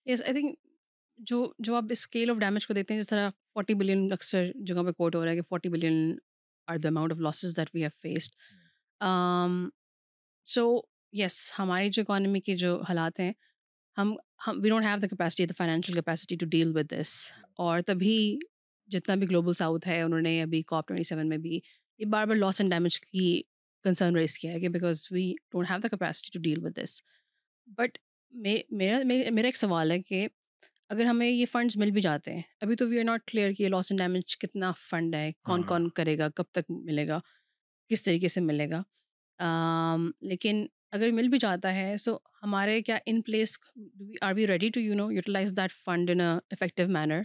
yes I think جو جو آپ اسکیل آف ڈیمیج کو دیکھتے ہیں جس طرح فورٹی بلین اکثر جگہ پہ کوٹ ہو رہا ہے کہ forty billion are the amount of losses that we have faced so yes ہماری جو اکانومی کے جو حالات ہیں ہم ہم we don't have the capacity the financial capacity to deal with this اور تبھی جتنا بھی گلوبل ساؤتھ ہے انہوں نے ابھی کاپ ٹوئنٹی سیون میں بھی یہ بار بار لاس اینڈ ڈیمیج کی کنسرن ریز کیا ہے کہ because we don't have the capacity to deal with this but میرا میرا ایک سوال ہے کہ اگر ہمیں یہ فنڈس مل بھی جاتے ہیں ابھی تو وی آر ناٹ کلیئر کہ یہ لاس اینڈ ڈیمیج کتنا فنڈ ہے کون کون کرے گا کب تک ملے گا کس طریقے سے ملے گا۔ لیکن اگر مل بھی جاتا ہے سو ہمارے کیا in place are we ready to you know utilize that fund in effective manner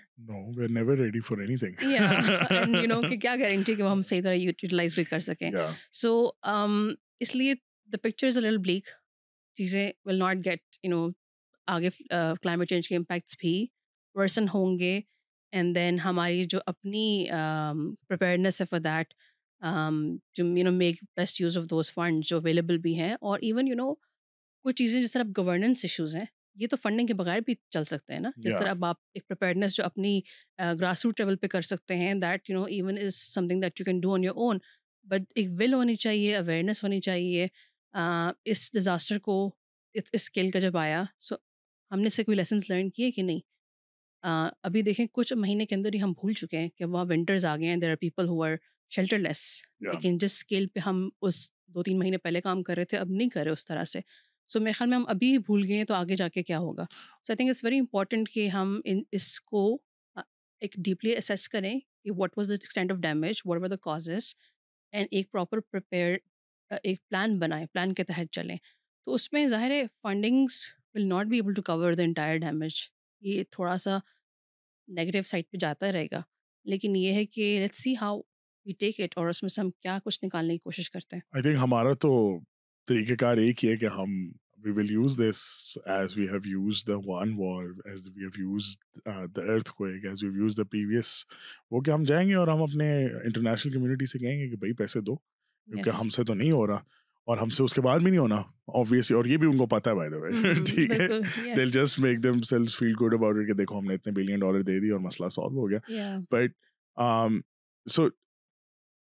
you know کہ کیا گارنٹی کہ وہ ہم صحیح طرح یوٹیلائز بھی کر سکیں سو اس لیے the picture is a black چیزیں will not get you know آگے کلائمیٹ چینج کے امپیکٹس بھی ورسن ہوں گے اینڈ دین ہماری جو اپنی پریپیئرنیس ہے for that you know make best use of those fund جو اویلیبل بھی ہیں اور ایون یو نو کچھ چیزیں جس طرح گورننس ایشوز ہیں یہ تو فنڈنگ کے بغیر بھی چل سکتے ہیں نا۔ جس طرح اب آپ ایک پریپیئرنیس جو اپنی گراس روٹ لیول پہ کر سکتے ہیں that you know even is something that you can do on your own but ایک ول ہونی چاہیے اویئرنیس ہونی چاہیے اس ڈیزاسٹر کو اس اسکیل کا جب آیا سو ہم نے سے کوئی لیسنس لرن کیے کہ نہیں؟ ابھی دیکھیں کچھ مہینے کے اندر ہی ہم بھول چکے ہیں کہ وہاں ونٹرز آ گئے ہیں there are people who are shelterless لیکن جس اسکیل پہ ہم اس دو تین مہینے پہلے کام کر رہے تھے اب نہیں کر رہے اس طرح سے۔ سو میرے خیال میں ہم ابھی بھول گئے ہیں تو آگے جا کے کیا ہوگا۔ So I think it's very important کہ ہم ان اس کو ایک ڈیپلی اسیس کریں کہ what was the extent of damage what are the causes and ایک پراپر پریپیئر ایک پلان بنائیں پلان کے تحت چلیں۔ تو اس میں ظاہر ہے fundings will not be able to cover the entire damage یہ تھوڑا سا نیگیٹو سائڈ پہ جاتا رہے گا۔ لیکن یہ ہے کہ let see how take it اور اس میں سے ہم کیا کچھ نکالنے کی کوشش کرتے ہیں؟ آئی تھنک ہمارا تو طریقہ کار ایک ہی ہے کہ ہم we will use this as we have use the one war as we have use the earth کو ایک as we use the previous وہ کہ ہم جائیں گے اور ہم اپنے انٹرنیشنل کمیونٹی سے کہیں گے کہ بھائی پیسے دو کیونکہ ہم سے تو نہیں ہو رہا اور ہم سے اس کے بعد بھی نہیں ہونا آبویسلی اور یہ بھی ان کو پتا ہے بائی دا وے ٹھیک ہے؟ They'll just make themselves feel good about کہ دیکھو ہم نے اتنے بلین ڈالر دے دی اور مسئلہ سالو ہو گیا۔ بٹ سو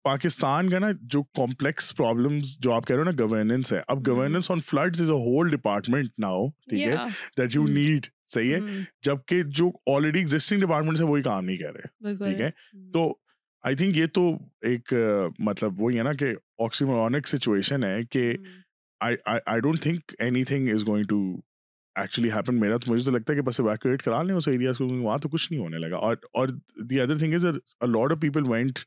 پاکستان کا نا جو کمپلیکس پرابلمس جو آپ کہہ رہے ہو نا گورننس ہے اب governance on floods is a whole department now ٹھیک ہے؟ دیٹ یو نیڈ صحیح ہے؟ جبکہ جو آلریڈی ایگزٹنگ ڈپارٹمنٹ ہے وہی کام نہیں کر رہے۔ ٹھیک ہے؟ تو آئی تھنک یہ تو ایک مطلب وہی ہے نا کہ آکسیمورونک سچویشن ہے کہ I don't think anything is going to actually happen میرا تو مجھے تو لگتا ہے کہ بس ایویکویٹ کرا لیں اس ایریاز کو وہاں تو کچھ نہیں ہونے لگا۔ اور اور the other thing is lot of people went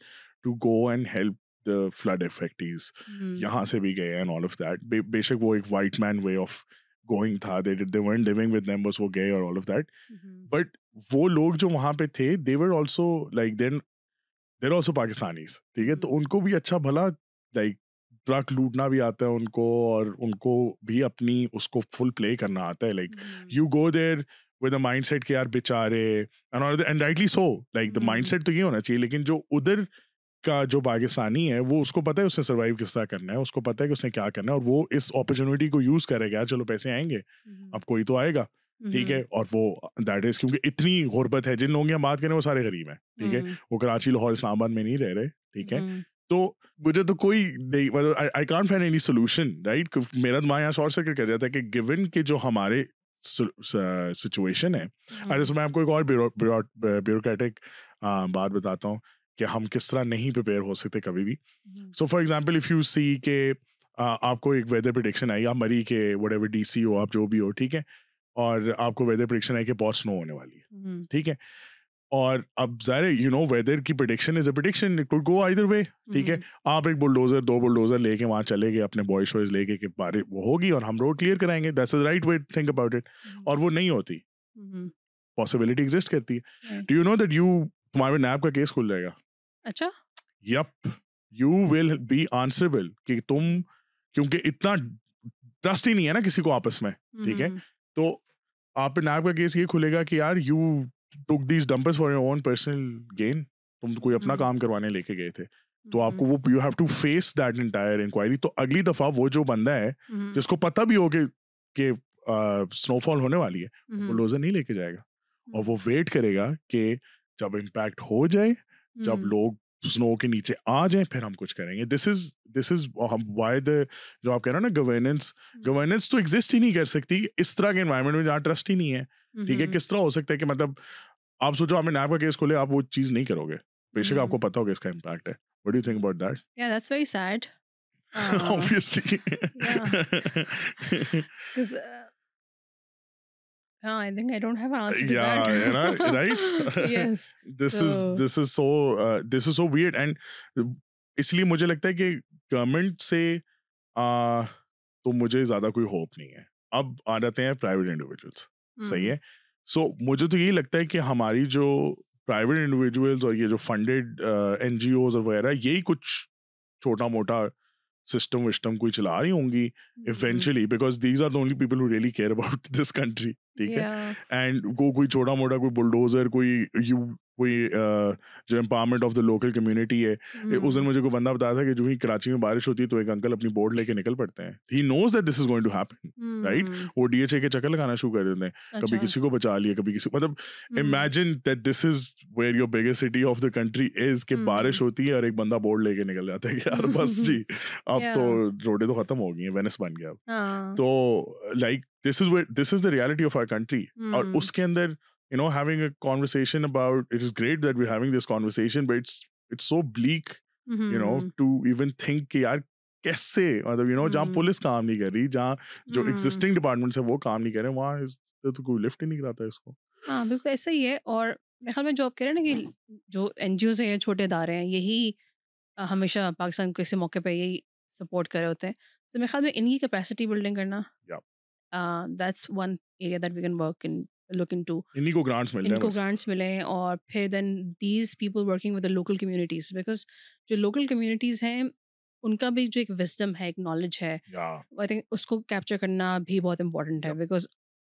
to go and help the flood affectees یہاں سے بھی گئے اینڈ آل آف دیٹ بے شک وہ ایک white man way of going تھا they they weren't living with numbers وہ گئے اور آل آف دیٹ بٹ وہ لوگ جو وہاں پہ تھے they were also like then there also Pakistanis ٹھیک ہے تو ان کو بھی اچھا بھلا لائک ٹرک لوٹنا بھی آتا ہے ان کو اور ان کو بھی اپنی اس کو فل پلے کرنا آتا ہے like you go there with a mindset کہ یار بےچارے and rightly so like the mindset تو یہ ہونا چاہیے لیکن جو ادھر کا جو پاکستانی ہے وہ اس کو پتا ہے اس نے سروائو کس طرح کرنا ہے اس کو پتا ہے کہ اس نے کیا کرنا ہے اور وہ اس اپرچونیٹی کو یوز کرے گا چلو پیسے آئیں گے اب کوئی تو آئے گا۔ ٹھیک ہے؟ اور وہ دیٹ از کیونکہ اتنی غربت ہے جن لوگوں کی ہم بات کریں وہ سارے غریب ہیں ٹھیک ہے؟ وہ کراچی لاہور اسلام آباد میں نہیں رہ رہے ٹھیک ہے؟ تو مجھے تو کوئی I can't find any solution right میرا دماغ یہاں شارٹ سرکٹ کر جاتا ہے کہ گیون کہ جو ہمارے سچویشن ہے۔ ارے میں آپ کو ایک اور بیوروکریٹک بات بتاتا ہوں۔ کہ ہم کس طرح نہیں پریپیئر ہو سکتے کبھی بھی۔ So for example if you see کہ آپ کو ایک ویدر پرڈکشن آئی آپ مری کے وٹ ایور ڈی سی ہو آپ جو بھی ہو ٹھیک ہے؟ اور آپ کو ویدر پرڈکشن آئی کہ بہت سنو ہونے والی ہے۔ ٹھیک ہے؟ اور اب ظاہر یو نو ویدر کی prediction is a prediction could go either way ٹھیک ہے؟ آپ ایک بلڈوزر دو بلڈوزر لے کے وہاں چلے گئے اپنے بوائے شوائز لے کے کہ بارے وہ ہوگی اور ہم روڈ کلیئر کرائیں گے۔ That's right way think about it اور وہ نہیں ہوتی۔ پاسبلٹی ایگزسٹ کرتی ہے۔ Do you know that you تمہارے نیب کا کیس کھل جائے گا؟ اچھا۔ Yep you will be answerable کہ تم کیونکہ اتنا ٹرسٹ ہی نہیں ہے نا کسی کو آپس میں ٹھیک ہے؟ تو آپ پہ نیب کا کیس یہ کھلے گا کہ یار you took these for your own personal gain تم کوئی اپنا کام کروانے لے کے گئے تھے۔ تو آپ کو وہ you have to face that entire inquiry تو اگلی دفعہ وہ جو بندہ ہے جس کو پتہ بھی ہو کہ اسنو فال ہونے والی ہے وہ لوزر نہیں لے کے جائے گا۔ اور وہ ویٹ کرے گا کہ جب امپیکٹ ہو جائے جب لوگ سنو کے نیچے آ جائیں پھر ہم کچھ کریں گے۔ دس is this is why the جو آپ کہہ رہے ہیں نا گورننس گورننس تو ایگزسٹ ہی نہیں کر سکتی۔ اس طرح کے انوائرمنٹ میں جہاں ٹرسٹ ہی نہیں ہے۔ ٹھیک ہے کس طرح ہو سکتا ہے کہ مطلب آپ سوچو آپ نے نیب کا کیس کھولے آپ وہ چیز نہیں کرو گے۔ بے شک آپ کو پتا ہوگا اس کا امپیکٹ ہے۔ What you think about that that's very sad. [laughs] [laughs] [laughs] Uh, obviously I think I don't have an answer to yeah that. you know, right? [laughs] Yes. this is So- this is so uh, this is so weird and اس لیے مجھے لگتا ہے کہ گورنمنٹ سے آ, تو مجھے زیادہ کوئی ہوپ نہیں ہے اب آ جاتے ہیں پرائیویٹ انڈیویجولس صحیح ہے سو مجھے تو یہی لگتا ہے کہ ہماری جو پرائیویٹ انڈیویجولس اور یہ جو فنڈیڈ این جی اوز اور وغیرہ یہی کچھ چھوٹا موٹا سسٹم وسٹم کوئی چلا رہی ہوں گی eventually because these are the only people who really care about this country ٹھیک ہے. اینڈ کو کوئی چھوٹا موٹا کوئی بلڈوزر کوئی یو کوئی جو empowerment of the local community ہے۔ اس دن مجھے کوئی بندہ بتایا تھا کہ جو ہی کراچی میں بارش ہوتی ہے تو ایک انکل اپنی بورڈ لے کے نکل پڑتے ہیں۔ He knows that this is going to happen right? وہ ڈی ایچ اے کے چکر لگانا شروع کر دیتے ہیں۔ کبھی کسی کو بچا لیا کبھی کسی مطلب imagine that this is where your biggest city of the country is کہ بارش ہوتی ہے اور ایک بندہ بورڈ لے کے نکل جاتا ہے کہ یار بس جی [laughs] اب تو روڈیں تو ختم ہو گئی ہیں وینس بن گیا اب۔ تو like this is this is the reality of our country اور اس کے اندر you know having a conversation about it is great that we having this conversation but it's it's so bleak you know to even think کہ یار کیسے مطلب یو نو جہاں پولیس کام نہیں کر رہی جہاں جو ایگزٹنگ ڈپارٹمنٹس ہیں وہ کام نہیں کر رہے وہاں تو کوئی لفٹ ہی نہیں کراتا اس کو ہاں بالکل ایسا ہی ہے اور میرے خیال میں جو آپ کہہ رہے ہیں نا کہ جو این جی اوز ہیں چھوٹے ادارے ہیں یہی ہمیشہ پاکستان کو کسی موقع پہ یہی سپورٹ کر رہے ہوتے ہیں تو میرے خیال میں انہیں کیپیسٹی بلڈنگ کرنا that's one area that we can work in look into انہیں کو گرانٹس مل ان کو جائے گرانٹس ملیں اور پھر then these people working with the local communities because جو لوکل کمیونٹیز ہیں ان کا بھی جو ایک وزڈم ہے ایک نالج ہے۔ آئی تھنک اس کو کیپچر کرنا بھی بہت امپورٹنٹ ہے بیکاز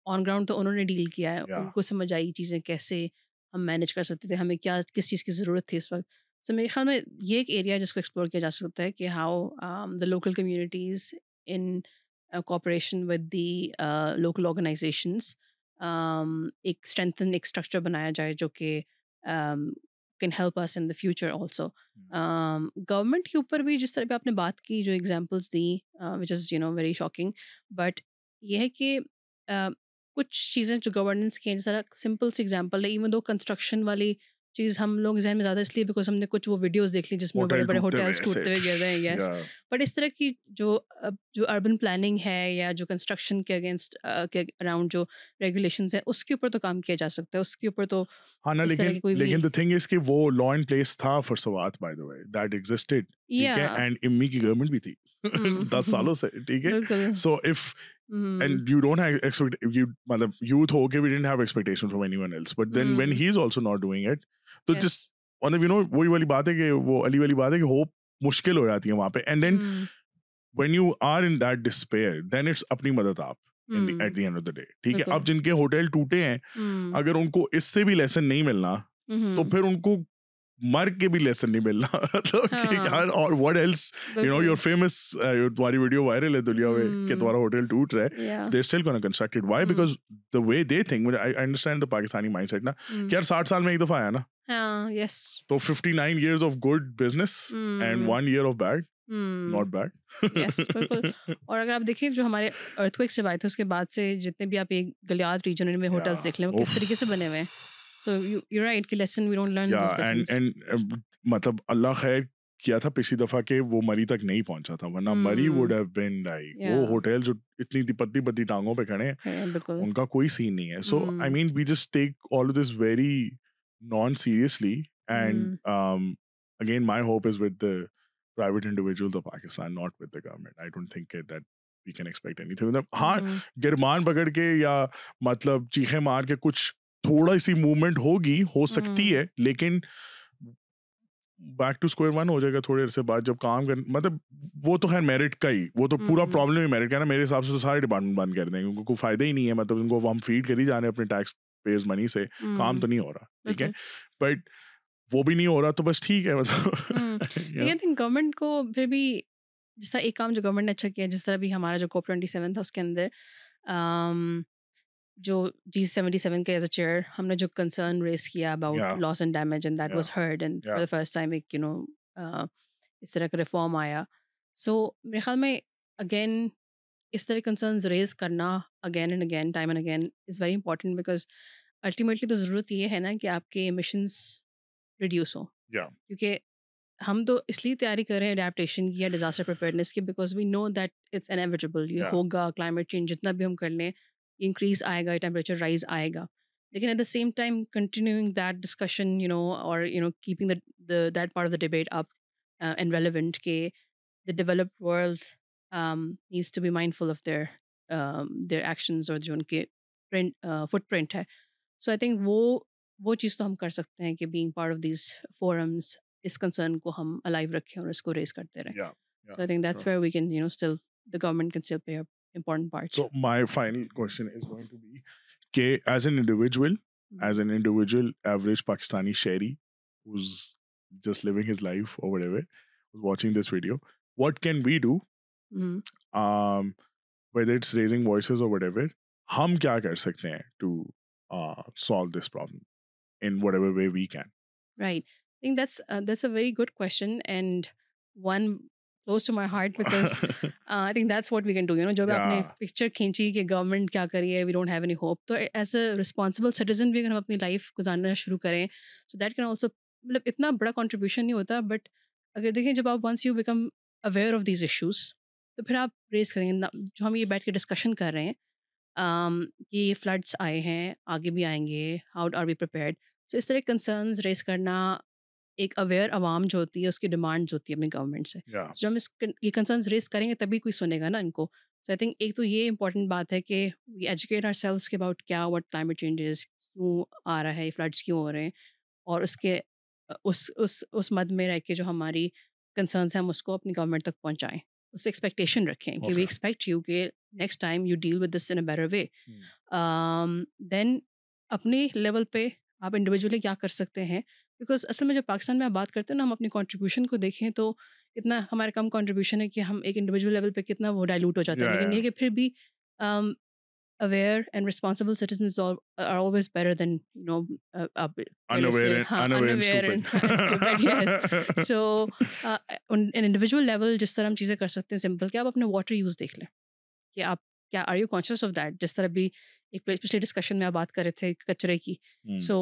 آن گراؤنڈ تو انہوں نے ڈیل کیا ہے۔ ان کو سمجھ آئی چیزیں کیسے ہم مینیج کر سکتے تھے ہمیں کیا کس چیز کی ضرورت تھی اس وقت۔ سو میرے خیال میں یہ ایک ایریا جس کو ایکسپلور کیا جا سکتا ہے کہ how the local communities in cooperation with the local organisations ایک اسٹرینتھن ایک اسٹرکچر بنایا جائے جو کہ can help us in the future also government کے اوپر بھی جس طرح پہ آپ نے بات کی جو examples the which is you know very shocking but یہ ہے کہ کچھ چیزیں جو گورننس کی ہیں جس طرح سمپل سی ایگزامپل ہے ایون دو کنسٹرکشن والی چیز ہم لوگ ذہن میں زیادہ اس لیے بیکاز ہم نے کچھ وہ ویڈیوز دیکھ لی جس میں بڑے بڑے ہوٹلس ٹوٹتے ہوئے گر رہے ہیں یس بٹ اس طرح کی جو جو اربن پلاننگ ہے یا جو کنسٹرکشن کے اگینسٹ کے اراؤنڈ جو ریگولیشنز ہیں اس کے اوپر تو کام کیا جا سکتا ہے اس کے اوپر تو ہاں لیکن لیکن the thing is کہ وہ لا پلیس تھا for Swat by the way that existed ٹھیک ہے؟ اینڈ امی کی گورنمنٹ بھی تھی [laughs] دس سالوں سے ٹھیک ہے؟ So if and you don't have expect you matlab youth ho ke we didn't have expectation from anyone else but then when he's also not doing it تو جس مطلب یو نو وہی والی بات ہے کہ وہ علی والی بات ہے کہ ہوپ مشکل ہو جاتی ہے وہاں پہ. And then when you are in that despair then it's اپنی مدد آپ at the end of the day ٹھیک ہے؟ اب جن کے ہوٹل ٹوٹے ہیں اگر ان کو اس سے بھی لیسن نہیں ملنا تو پھر ان کو مر کے بھی لیسن نہیں ملنا۔ [laughs] اور what else you know your famous تمہاری ویڈیو وائرل ہے دنیا میں کہ تمہارا ہوٹل ٹوٹ رہا ہے۔ They still gonna constructed why because the way they think I understand the Pakistani mindset نا۔ کہ یار ساٹھ سال میں ایک دفعہ آیا نا۔ تو fifty nine years of good business and one year of bad not bad اور اگر آپ دیکھیں جو ہمارے ارتھ کوئک سے آئے تھے اس کے بعد سے جتنے بھی آپ ایک گلیات ریجن میں ہوٹلس دیکھ لیں وہ کس طریقے سے بنے ہوئے ہیں؟ سو یو رائٹ کہ لیسن وی ڈونٹ لرن مطلب اللہ خیر کیا تھا پچھلی دفعہ کہ وہ مری تک نہیں پہنچا تھا ورنہ Murree would have been like وہ ہوٹل جو اتنی پتلی پتلی ٹانگوں پہ کھڑے ہیں ان کا کوئی سین نہیں ہے so I mean we just take all this very non seriously and again my hope is with private individuals of Pakistan not with the government I don't think that we can expect anything مطلب ہاں گرمان پکڑ کے یا مطلب چیخے مار کے کچھ تھوڑا سی موومنٹ ہوگی ہو سکتی ہے لیکن بیک ٹو اسکوئر ون ہو جائے گا تھوڑے عرصے بعد جب کام کر مطلب وہ تو خیر میرٹ کا ہی وہ تو پورا پرابلم ہی میرٹ کا نا میرے حساب سے تو سارے ڈپارٹمنٹ بند کر دیں گے کوئی فائدہ ہی نہیں ہے مطلب ان کو ہم فیڈ کر ہی جا رہے ہیں اپنے ٹیکس پیز منی سے کام تو نہیں ہو رہا ٹھیک ہے؟ بٹ وہ بھی نہیں ہو رہا تو بس ٹھیک ہے مطلب گورنمنٹ [laughs] کو پھر بھی جس طرح ایک کام جو گورنمنٹ نے اچھا کیا جس طرح بھی ہمارا جو کوپ ٹوئنٹی سیون تھا اس کے اندر جو جی سیونٹی سیون کے ایز اے چیئر ہم نے جو کنسرن ریز کیا about loss and damage and that was heard and for the first time ایک یو نو اس طرح کا ریفارم آیا۔ سو میرے خیال میں اگین اس طرح کنسرنز ریز کرنا again and again time and again is very important because ultimately تو ضرورت یہ ہے نا کہ آپ کے ایمیشنس ریڈیوس ہوں۔ کیونکہ ہم تو اس لیے تیاری کر رہے ہیں اڈیپٹیشن کی یا ڈیزاسٹر پریپیئرنیس کی because we know that it's inevitable یہ ہوگا کلائمیٹ چینج جتنا بھی ہم کر لیں۔ انکریز آئے گا ٹیمپریچر رائز آئے گا لیکن at the same time continuing that discussion you know اور you know keeping that part of the debate up and relevant کہ the developed world needs to be mindful of their their actions اور جو ان کے پرنٹ فٹ پرنٹ ہے سو آئی تھنک وہ وہ چیز تو ہم کر سکتے ہیں کہ being part of these forums us concern کو ہم الائیو رکھیں اور اس کو ریز کرتے رہیں so I think that's where we can you know still the government can still play important part. So my final question is going to be, okay, as an individual, mm-hmm. as an individual, average Pakistani shahri who's just living his life or whatever, who's watching this video, what can we do? Mm-hmm. Um, whether it's raising voices or whatever, hum kya kar sakte hain to uh, solve this problem in whatever way we can? Right. I think that's uh, that's a very good question, and one close to my heart because I think that's what we can do you know جب آپ نے پکچر کھینچی کہ گورنمنٹ کیا کری ہے we don't have any hope تو ایز اے رسپانسبل سٹیزن بھی اگر ہم اپنی لائف گزارنا شروع کریں سو دیٹ کین آلسو مطلب اتنا بڑا کانٹریبیوشن نہیں ہوتا بٹ اگر دیکھیں جب آپ once you become aware of these issues تو پھر آپ ریز کریں گے جو ہم یہ بیٹھ کے ڈسکشن کر رہے ہیں کہ یہ فلڈس آئے ہیں آگے بھی آئیں گے how are be prepared so اس طرح کنسرنز ریز کرنا ایک اویئر عوام جو ہوتی ہے اس کی ڈیمانڈز ہوتی ہے اپنی گورنمنٹ سے۔ جو ہم اس یہ کنسرنس ریز کریں گے تبھی کوئی سنے گا نا ان کو۔ سو آئی تھنک ایک تو یہ امپورٹنٹ بات ہے کہ وی ایجوکیٹ آر سیلس کے اباؤٹ کیا وٹ کلائمیٹ چینجز کیوں آ رہا ہے فلڈس کیوں ہو رہے ہیں۔ اور اس کے اس اس اس مد میں رہ کے جو ہماری کنسرنس ہیں ہم اس کو اپنی گورنمنٹ تک پہنچائیں۔ اس سے ایکسپیکٹیشن رکھیں کہ وی ایکسپیکٹ یو کہ next time you deal with this in a better way then اپنی لیول پہ آپ انڈیویجولی کیا کر سکتے ہیں؟ بیکاز اصل میں جب پاکستان میں آپ بات کرتے ہیں نا ہم اپنی کانٹریبیوشن کو دیکھیں تو اتنا ہمارا کم کانٹریبیوشن ہے کہ ہم ایک انڈیویجول لیول پہ کتنا وہ ڈائلوٹ ہو جاتا ہے لیکن یہ کہ پھر بھی aware and responsible citizens are always better than you know so individual level جس طرح ہم چیزیں کر سکتے ہیں سمپل کہ آپ اپنے واٹر یوز دیکھ لیں کہ آپ کیا are you conscious of that جس طرح بھی ایک پچھلے ڈسکشن میں آپ بات کر رہے تھے کچرے کی۔ سو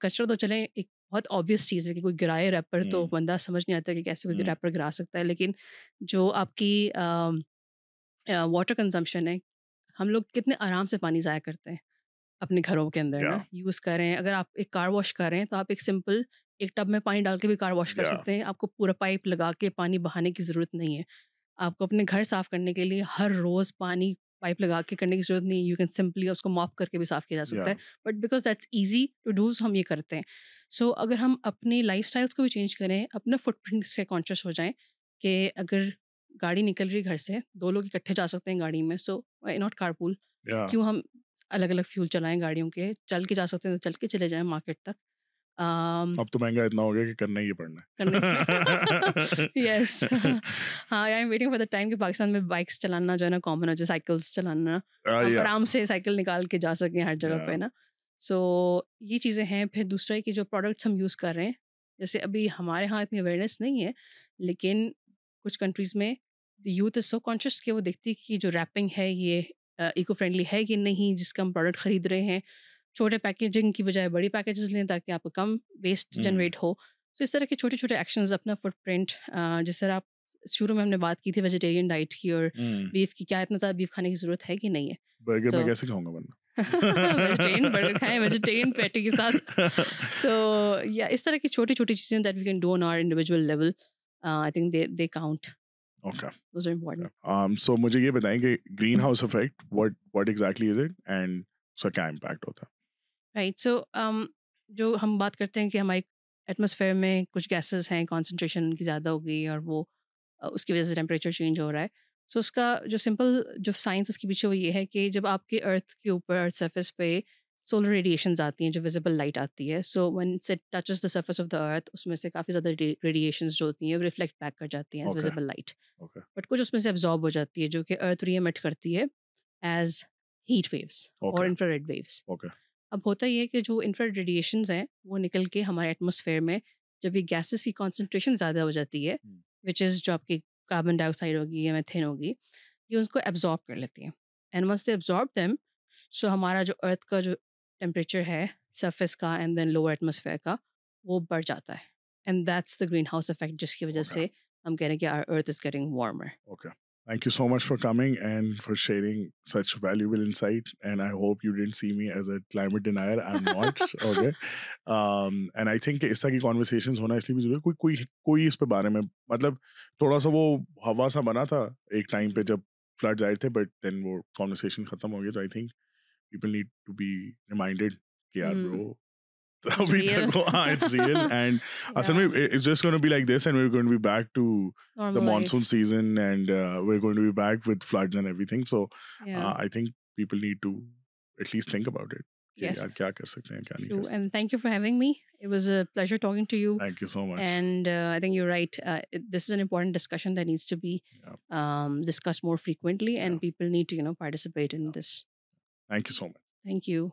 کچرا تو چلیں ایک بہت آبویس چیز ہے کہ کوئی گرائے ریپر تو بندہ سمجھ نہیں آتا کہ کیسے کوئی ریپر گرا سکتا ہے لیکن جو آپ کی واٹر کنزمپشن ہے ہم لوگ کتنے آرام سے پانی ضائع کرتے ہیں اپنے گھروں کے اندر نا؟ یوز کریں اگر آپ ایک کار واش کر رہے ہیں تو آپ ایک سمپل ایک ٹب میں پانی ڈال کے بھی کار واش کر سکتے ہیں۔ آپ کو پورا پائپ لگا کے پانی بہانے کی ضرورت نہیں ہے۔ آپ کو اپنے گھر صاف کرنے کے لیے ہر روز پانی پائپ لگا کے کرنے کی ضرورت نہیں یو کین سمپلی اس کو معاف کر کے بھی صاف کیا جا سکتا ہے but because that's easy to does ہم یہ کرتے ہیں۔ سو اگر ہم اپنی لائف اسٹائلس کو بھی چینج کریں اپنے فٹ پرنٹ سے کانشیس ہو جائیں کہ اگر گاڑی نکل رہی گھر سے دو لوگ اکٹھے جا سکتے ہیں گاڑی میں سو وائی ناٹ کار پول کیوں ہم الگ الگ فیول چلائیں گاڑیوں کے؟ چل کے جا سکتے ہیں تو چل کے چلے جائیں مارکیٹ تک۔ اب تو مہنگا اتنا ہو گیا کہ کرنا ہی پڑنا یس [laughs] ہاں I am waiting for the time کہ پاکستان میں بائکس چلانا جو ہے نا کامن ہو جائے سائیکلس چلانا آرام سے سائیکل نکال کے جا سکیں ہر جگہ پہ نا۔ سو یہ چیزیں ہیں۔ پھر دوسرا ہے کہ جو پروڈکٹس ہم یوز کر رہے ہیں جیسے ابھی ہمارے یہاں اتنی اویئرنیس نہیں ہے لیکن کچھ کنٹریز میں یوتھ از سو کانشیس کہ وہ دیکھتی کہ جو ریپنگ ہے یہ ایکو فرینڈلی ہے کہ نہیں جس کا ہم پروڈکٹ خرید رہے ہیں۔ چھوٹے پیکیجنگ کی بجائے بڑی پیکیجز لیں تاکہ آپ کو کم ویسٹ جنریٹ ہو۔ تو اس طرح کے چھوٹے چھوٹے ایکشنز اپنا فٹ پرنٹ جس طرح آپ شروع میں ہم نے بات کی تھی ویجیٹیرین ڈائٹ کی اور بیف کی کیا اتنا زیادہ بیف کھانے کی ضرورت ہے کہ نہیں ہے؟ کیسے کھاؤں گا ویجیٹیرین برگر [laughs] کھائیں ویجیٹیرین پیٹی کے ساتھ۔ [laughs] سو یا اس طرح کی چھوٹی چھوٹی چیزیں that we can do on our individual level I think they they count so مجھے یہ بتائیں کہ greenhouse effect what what exactly is it and اس کا کیا امپیکٹ ہوتا ہے؟ رائٹ سو um, جو ہم بات کرتے ہیں کہ ہماری ایٹماسفیئر میں کچھ گیسز ہیں کانسنٹریشن ان کی زیادہ ہو گئی اور وہ اس کی وجہ سے ٹیمپریچر چینج ہو رہا ہے۔ سو اس کا جو سمپل جو سائنس اس کے پیچھے وہ یہ ہے کہ جب آپ کے ارتھ کے اوپر ارتھ سرفیس پہ سولر ریڈیشنز آتی ہیں جو ویزیبل لائٹ آتی ہے سو ون سے touches the surface of the earth اس میں سے کافی زیادہ ریڈیشنز جو ہوتی ہیں وہ ریفلیکٹ بیک کر جاتی ہیں ایز ویزیبل لائٹ بٹ کچھ اس میں سے ابزارب ہو جاتی ہے جو کہ ارتھ ری ایمٹ کرتی ہے ایز ہیٹ ویوس اور انفرا ریڈ ویوس اب ہوتا یہ ہے کہ جو انفرا ریڈیشنز ہیں وہ نکل کے ہمارے ایٹماسفیئر میں جب یہ گیسز کی کانسنٹریشن زیادہ ہو جاتی ہے وچ از جو آپ کی کاربن ڈائی آکسائڈ ہوگی یا میتھین ہوگی یہ اس کو ایبزارب کر لیتی ہیں۔ And once they absorb them so ہمارا جو ارتھ کا جو ٹیمپریچر ہے سرفیس کا اینڈ دین لوور ایٹماسفیئر کا وہ بڑھ جاتا ہے۔ And that's the greenhouse effect جس کی وجہ سے ہم کہہ رہے ہیں کہ our earth is getting warmer okay thank you so much for coming and for sharing such valuable insight and I hope you don't see me as a climate denier I am not okay and I think اس طرح کی کانورسیشنس ہونا اس لیے بھی ضروری ہے کوئی کوئی کوئی اس پہ بارے میں مطلب تھوڑا سا وہ ہوا سا بنا تھا ایک ٹائم پہ جب فلڈ آئے تھے بٹ دین وہ کانورسیشن ختم ہو گیا تو I think people need to be reminded کہ یار برو ابھی تک ہاں اٹس ریئل اینڈ اصل میں it's just gonna be like this and we to be back to the monsoon season and we to be back with floods and everything so I think people need to at least think about it کیا کر سکتے ہیں کیا نہیں and thank you for having me it was a pleasure talking to you thank you so much and I think you right this is an important discussion that needs to be discuss more frequently and people need to you know participate in this thank you so much thank you